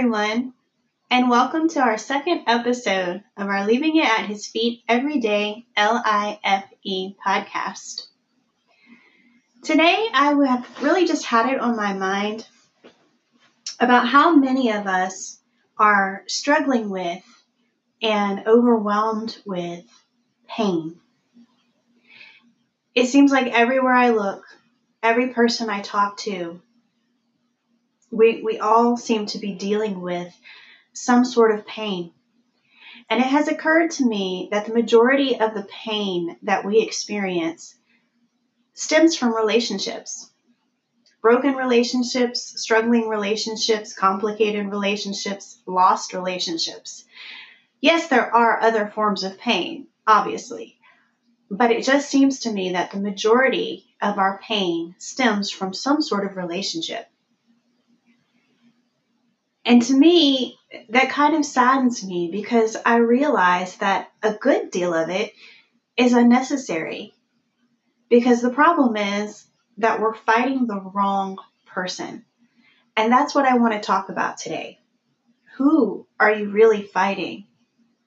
everyone, and welcome to our second episode of our Leaving It at His Feet Everyday L-I-F-E podcast. Today, I have really just had it on my mind about how many of us are struggling with and overwhelmed with pain. It seems like everywhere I look, every person I talk to, we, we all seem to be dealing with some sort of pain. And it has occurred to me that the majority of the pain that we experience stems from relationships. Broken relationships, struggling relationships, complicated relationships, lost relationships. Yes, there are other forms of pain, obviously, but it just seems to me that the majority of our pain stems from some sort of relationship. And to me, that kind of saddens me because I realize that a good deal of it is unnecessary. Because the problem is that we're fighting the wrong person. And that's what I want to talk about today. Who are you really fighting?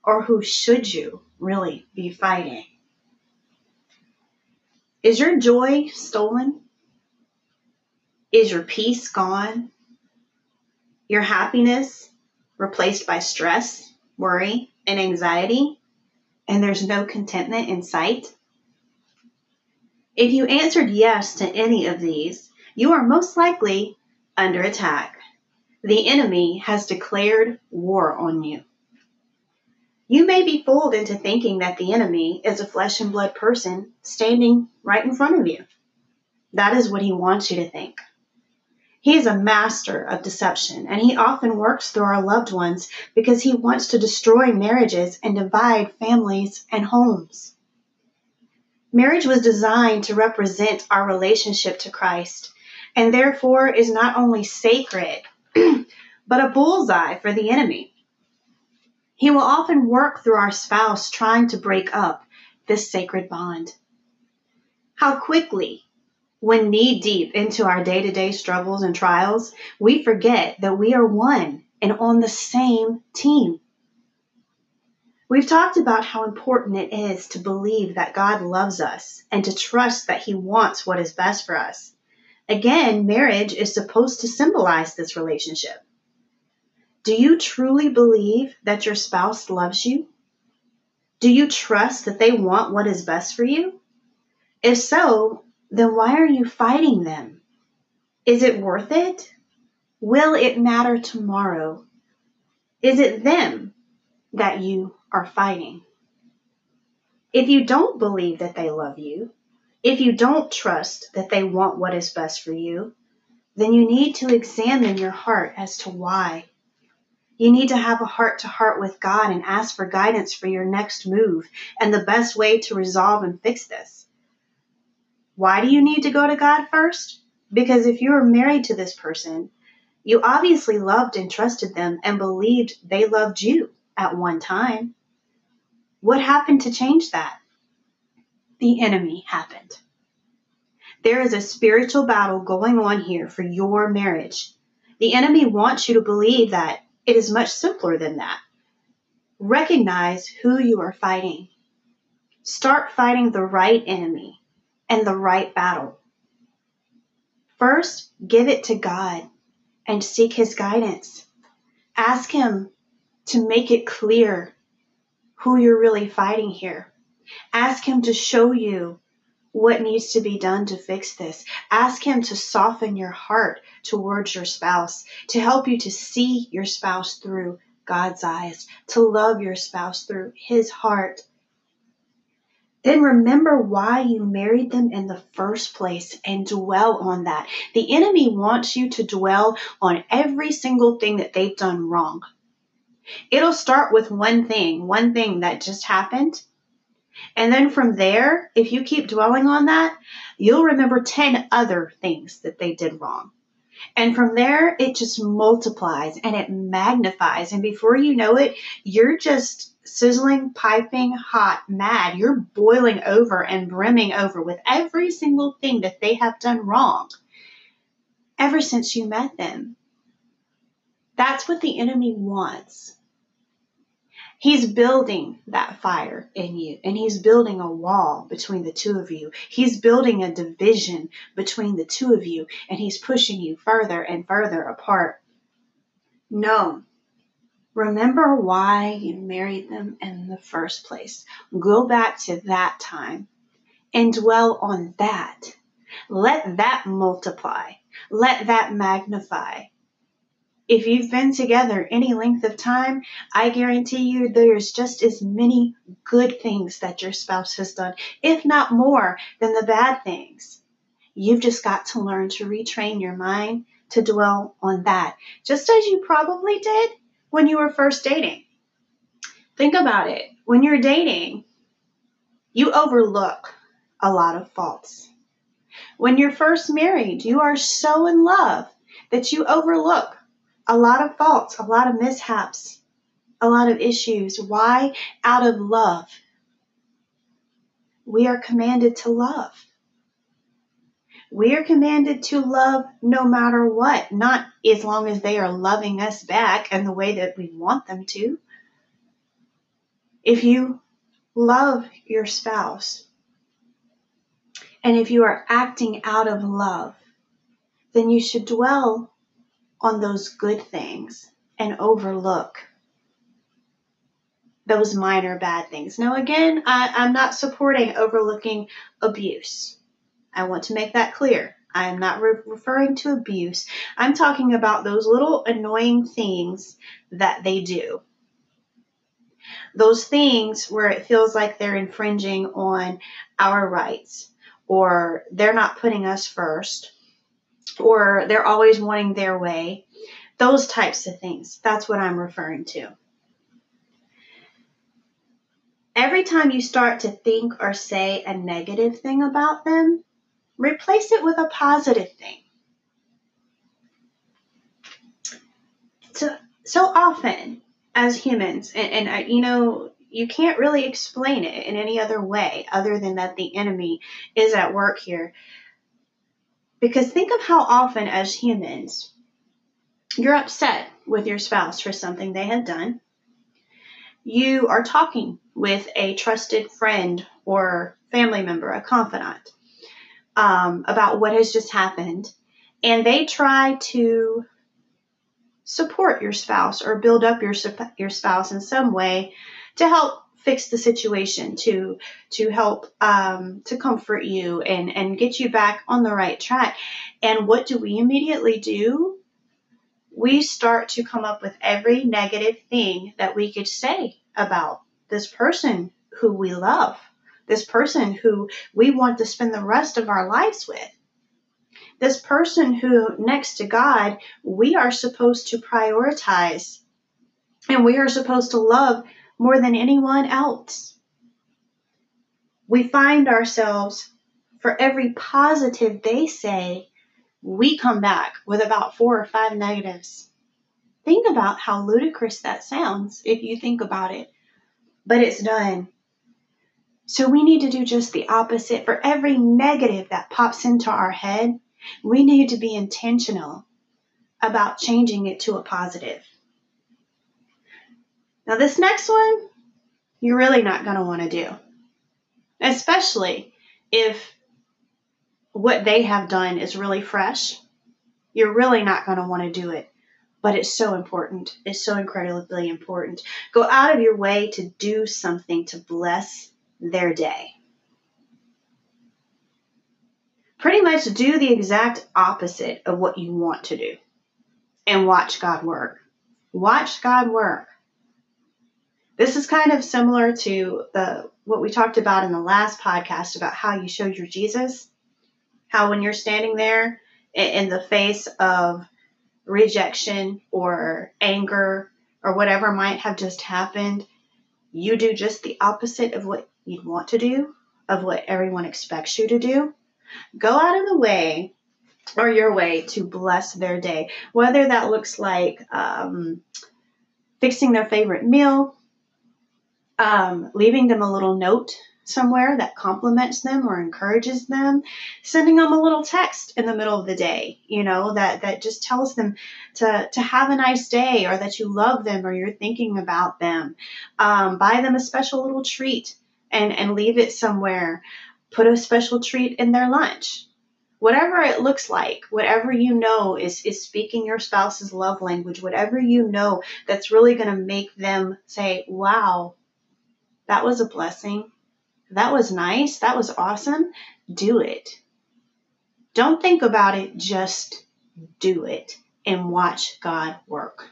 Or who should you really be fighting? Is your joy stolen? Is your peace gone? Your happiness replaced by stress, worry, and anxiety, and there's no contentment in sight? If you answered yes to any of these, you are most likely under attack. The enemy has declared war on you. You may be fooled into thinking that the enemy is a flesh and blood person standing right in front of you. That is what he wants you to think. He is a master of deception, and he often works through our loved ones because he wants to destroy marriages and divide families and homes. Marriage was designed to represent our relationship to Christ, and therefore is not only sacred, but a bullseye for the enemy. He will often work through our spouse trying to break up this sacred bond. How quickly when knee deep into our day to day struggles and trials, we forget that we are one and on the same team. We've talked about how important it is to believe that God loves us and to trust that He wants what is best for us. Again, marriage is supposed to symbolize this relationship. Do you truly believe that your spouse loves you? Do you trust that they want what is best for you? If so, then why are you fighting them? Is it worth it? Will it matter tomorrow? Is it them that you are fighting? If you don't believe that they love you, if you don't trust that they want what is best for you, then you need to examine your heart as to why. You need to have a heart to heart with God and ask for guidance for your next move and the best way to resolve and fix this. Why do you need to go to God first? Because if you are married to this person, you obviously loved and trusted them and believed they loved you at one time. What happened to change that? The enemy happened. There is a spiritual battle going on here for your marriage. The enemy wants you to believe that it is much simpler than that. Recognize who you are fighting. Start fighting the right enemy and the right battle. First, give it to God and seek His guidance. Ask Him to make it clear who you're really fighting here. Ask Him to show you what needs to be done to fix this. Ask Him to soften your heart towards your spouse, to help you to see your spouse through God's eyes, to love your spouse through His heart then remember why you married them in the first place and dwell on that. The enemy wants you to dwell on every single thing that they've done wrong. It'll start with one thing, one thing that just happened. And then from there, if you keep dwelling on that, you'll remember 10 other things that they did wrong. And from there, it just multiplies and it magnifies. And before you know it, you're just sizzling, piping hot, mad. You're boiling over and brimming over with every single thing that they have done wrong ever since you met them. That's what the enemy wants. He's building that fire in you and he's building a wall between the two of you. He's building a division between the two of you and he's pushing you further and further apart. No. Remember why you married them in the first place. Go back to that time and dwell on that. Let that multiply. Let that magnify if you've been together any length of time, I guarantee you there's just as many good things that your spouse has done, if not more than the bad things. You've just got to learn to retrain your mind to dwell on that, just as you probably did when you were first dating. Think about it. When you're dating, you overlook a lot of faults. When you're first married, you are so in love that you overlook a lot of faults, a lot of mishaps, a lot of issues. Why? Out of love. We are commanded to love. We are commanded to love no matter what, not as long as they are loving us back and the way that we want them to. If you love your spouse and if you are acting out of love, then you should dwell on those good things and overlook those minor bad things. Now, again, I, am not supporting overlooking abuse. I want to make that clear. I am not re- referring to abuse. I'm talking about those little annoying things that they do. Those things where it feels like they're infringing on our rights or they're not putting us first or they're always wanting their way. Those types of things. That's what I'm referring to. Every time you start to think or say a negative thing about them, replace it with a positive thing. So, so often as humans, and, and uh, you know, you can't really explain it in any other way other than that the enemy is at work here. Because think of how often, as humans, you're upset with your spouse for something they have done. You are talking with a trusted friend or family member, a confidant, um, about what has just happened, and they try to support your spouse or build up your your spouse in some way to help fix the situation to to help um, to comfort you and and get you back on the right track. And what do we immediately do? We start to come up with every negative thing that we could say about this person who we love this person who we want to spend the rest of our lives with this person who next to god we are supposed to prioritize and we are supposed to love more than anyone else. We find ourselves, for every positive they say, we come back with about four or five negatives. Think about how ludicrous that sounds if you think about it, but it's done. So we need to do just the opposite. For every negative that pops into our head, we need to be intentional about changing it to a positive. Now, this next one, you're really not going to want to do, especially if what they have done is really fresh. You're really not going to want to do it, but it's so important. It's so incredibly important. Go out of your way to do something to bless their day. Pretty much do the exact opposite of what you want to do and watch God work. Watch God work. This is kind of similar to the what we talked about in the last podcast about how you show your Jesus. How when you're standing there in the face of rejection or anger or whatever might have just happened, you do just the opposite of what you'd want to do, of what everyone expects you to do. Go out of the way or your way to bless their day, whether that looks like um, fixing their favorite meal, um, leaving them a little note somewhere that compliments them or encourages them, sending them a little text in the middle of the day, you know, that, that just tells them to, to have a nice day or that you love them or you're thinking about them. Um, buy them a special little treat and, and leave it somewhere. Put a special treat in their lunch. Whatever it looks like, whatever you know is, is speaking your spouse's love language, whatever you know that's really going to make them say, wow, that was a blessing that was nice. That was awesome. Do it. Don't think about it, just do it and watch God work.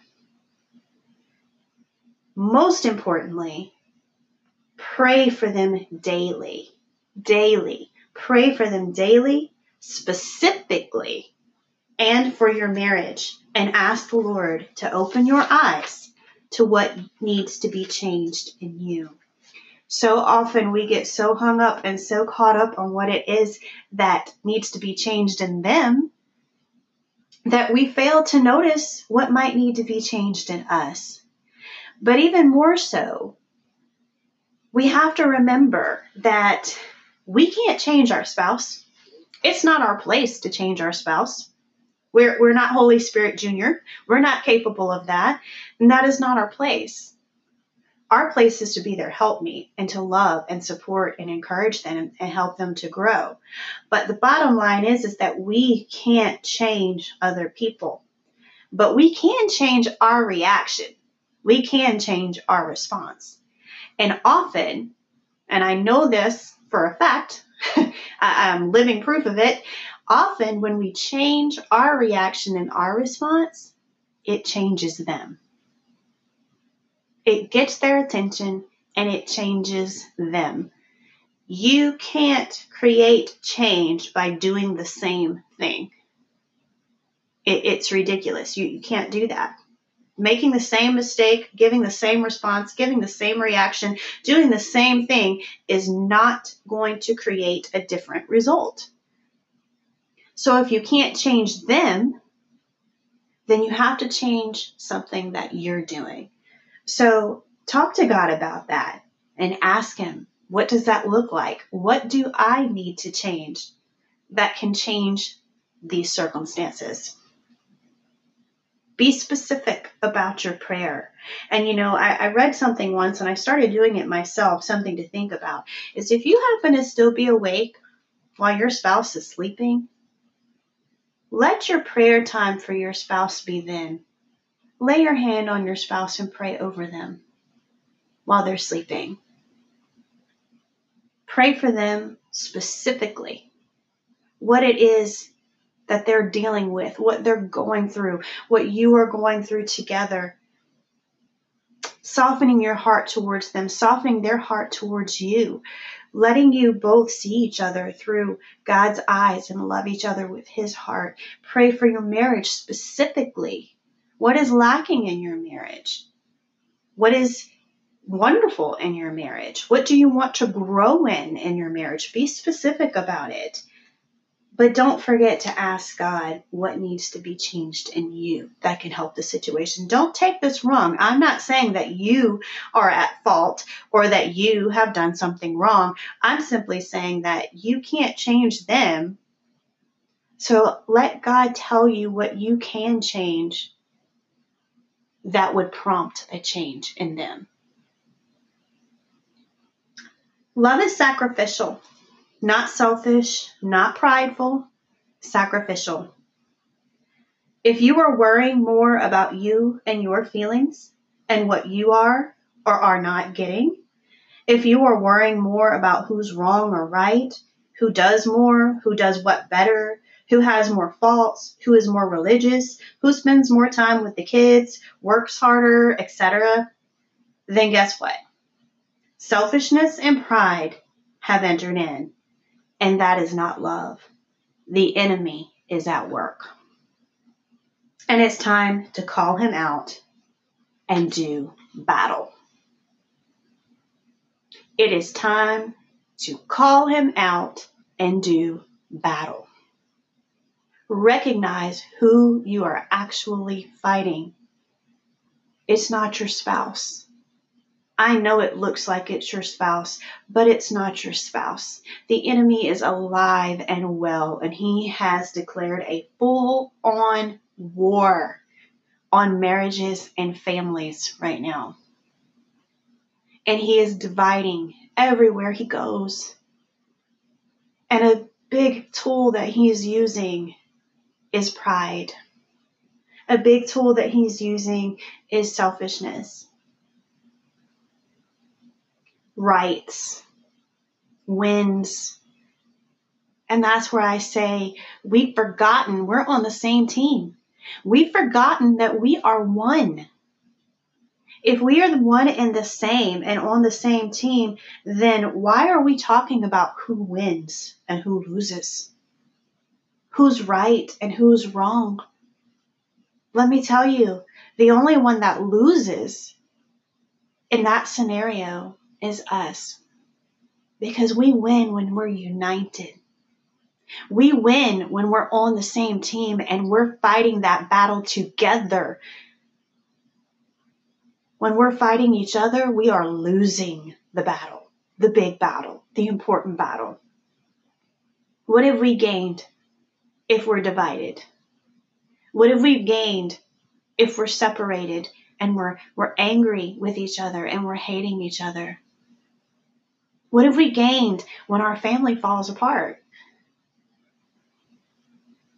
Most importantly, pray for them daily. Daily. Pray for them daily, specifically, and for your marriage. And ask the Lord to open your eyes to what needs to be changed in you so often we get so hung up and so caught up on what it is that needs to be changed in them that we fail to notice what might need to be changed in us. But even more so, we have to remember that we can't change our spouse. It's not our place to change our spouse. We're, we're not Holy Spirit Junior. We're not capable of that. And that is not our place our place is to be their helpmeet and to love and support and encourage them and help them to grow. But the bottom line is, is that we can't change other people, but we can change our reaction. We can change our response. And often, and I know this for a fact, I'm living proof of it. Often, when we change our reaction and our response, it changes them it gets their attention and it changes them. You can't create change by doing the same thing. It, it's ridiculous. You, you can't do that. Making the same mistake, giving the same response, giving the same reaction, doing the same thing is not going to create a different result. So if you can't change them, then you have to change something that you're doing. So talk to God about that and ask Him, what does that look like? What do I need to change that can change these circumstances? Be specific about your prayer. And you know, I, I, read something once and I started doing it myself, something to think about is if you happen to still be awake while your spouse is sleeping, let your prayer time for your spouse be then. Lay your hand on your spouse and pray over them while they're sleeping. Pray for them specifically. What it is that they're dealing with, what they're going through, what you are going through together. Softening your heart towards them, softening their heart towards you, letting you both see each other through God's eyes and love each other with His heart. Pray for your marriage specifically what is lacking in your marriage? What is wonderful in your marriage? What do you want to grow in in your marriage? Be specific about it. But don't forget to ask God what needs to be changed in you that can help the situation. Don't take this wrong. I'm not saying that you are at fault or that you have done something wrong. I'm simply saying that you can't change them. So let God tell you what you can change that would prompt a change in them. Love is sacrificial, not selfish, not prideful, sacrificial. If you are worrying more about you and your feelings and what you are or are not getting, if you are worrying more about who's wrong or right, who does more, who does what better, who has more faults, who is more religious, who spends more time with the kids, works harder, etc., then guess what? Selfishness and pride have entered in, and that is not love. The enemy is at work. And it's time to call him out and do battle. It is time to call him out and do battle recognize who you are actually fighting. It's not your spouse. I know it looks like it's your spouse, but it's not your spouse. The enemy is alive and well, and he has declared a full on war on marriages and families right now. And he is dividing everywhere he goes. And a big tool that he is using is pride. A big tool that he's using is selfishness rights, wins. And that's where I say we've forgotten we're on the same team. We've forgotten that we are one. If we are the one and the same and on the same team, then why are we talking about who wins and who loses? Who's right and who's wrong? Let me tell you, the only one that loses in that scenario is us. Because we win when we're united. We win when we're on the same team and we're fighting that battle together. When we're fighting each other, we are losing the battle, the big battle, the important battle. What have we gained if we're divided? What have we gained if we're separated and we're, we're angry with each other and we're hating each other? What have we gained when our family falls apart?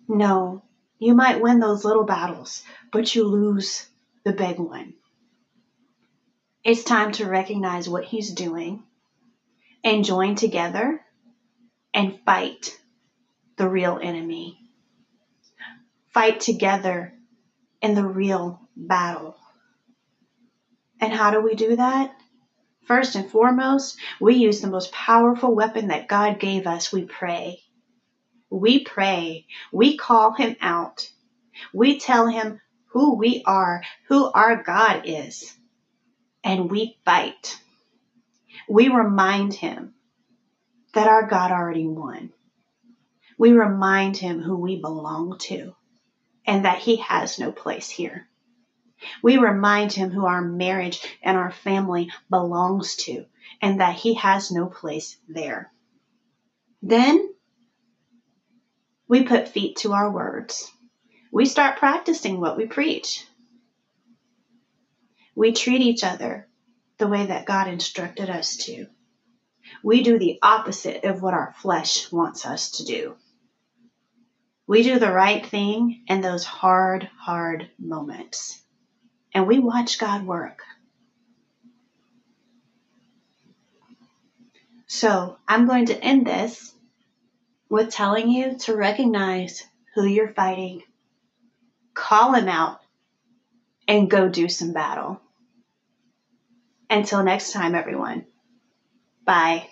No, you might win those little battles, but you lose the big one. It's time to recognize what he's doing and join together and fight the real enemy. Fight together in the real battle. And how do we do that? First and foremost, we use the most powerful weapon that God gave us. We pray. We pray. We call him out. We tell him who we are, who our God is, and we fight. We remind him that our God already won. We remind him who we belong to and that he has no place here. We remind him who our marriage and our family belongs to and that he has no place there. Then we put feet to our words. We start practicing what we preach. We treat each other the way that God instructed us to. We do the opposite of what our flesh wants us to do. We do the right thing in those hard, hard moments and we watch God work. So I'm going to end this with telling you to recognize who you're fighting, call him out, and go do some battle. Until next time, everyone. Bye.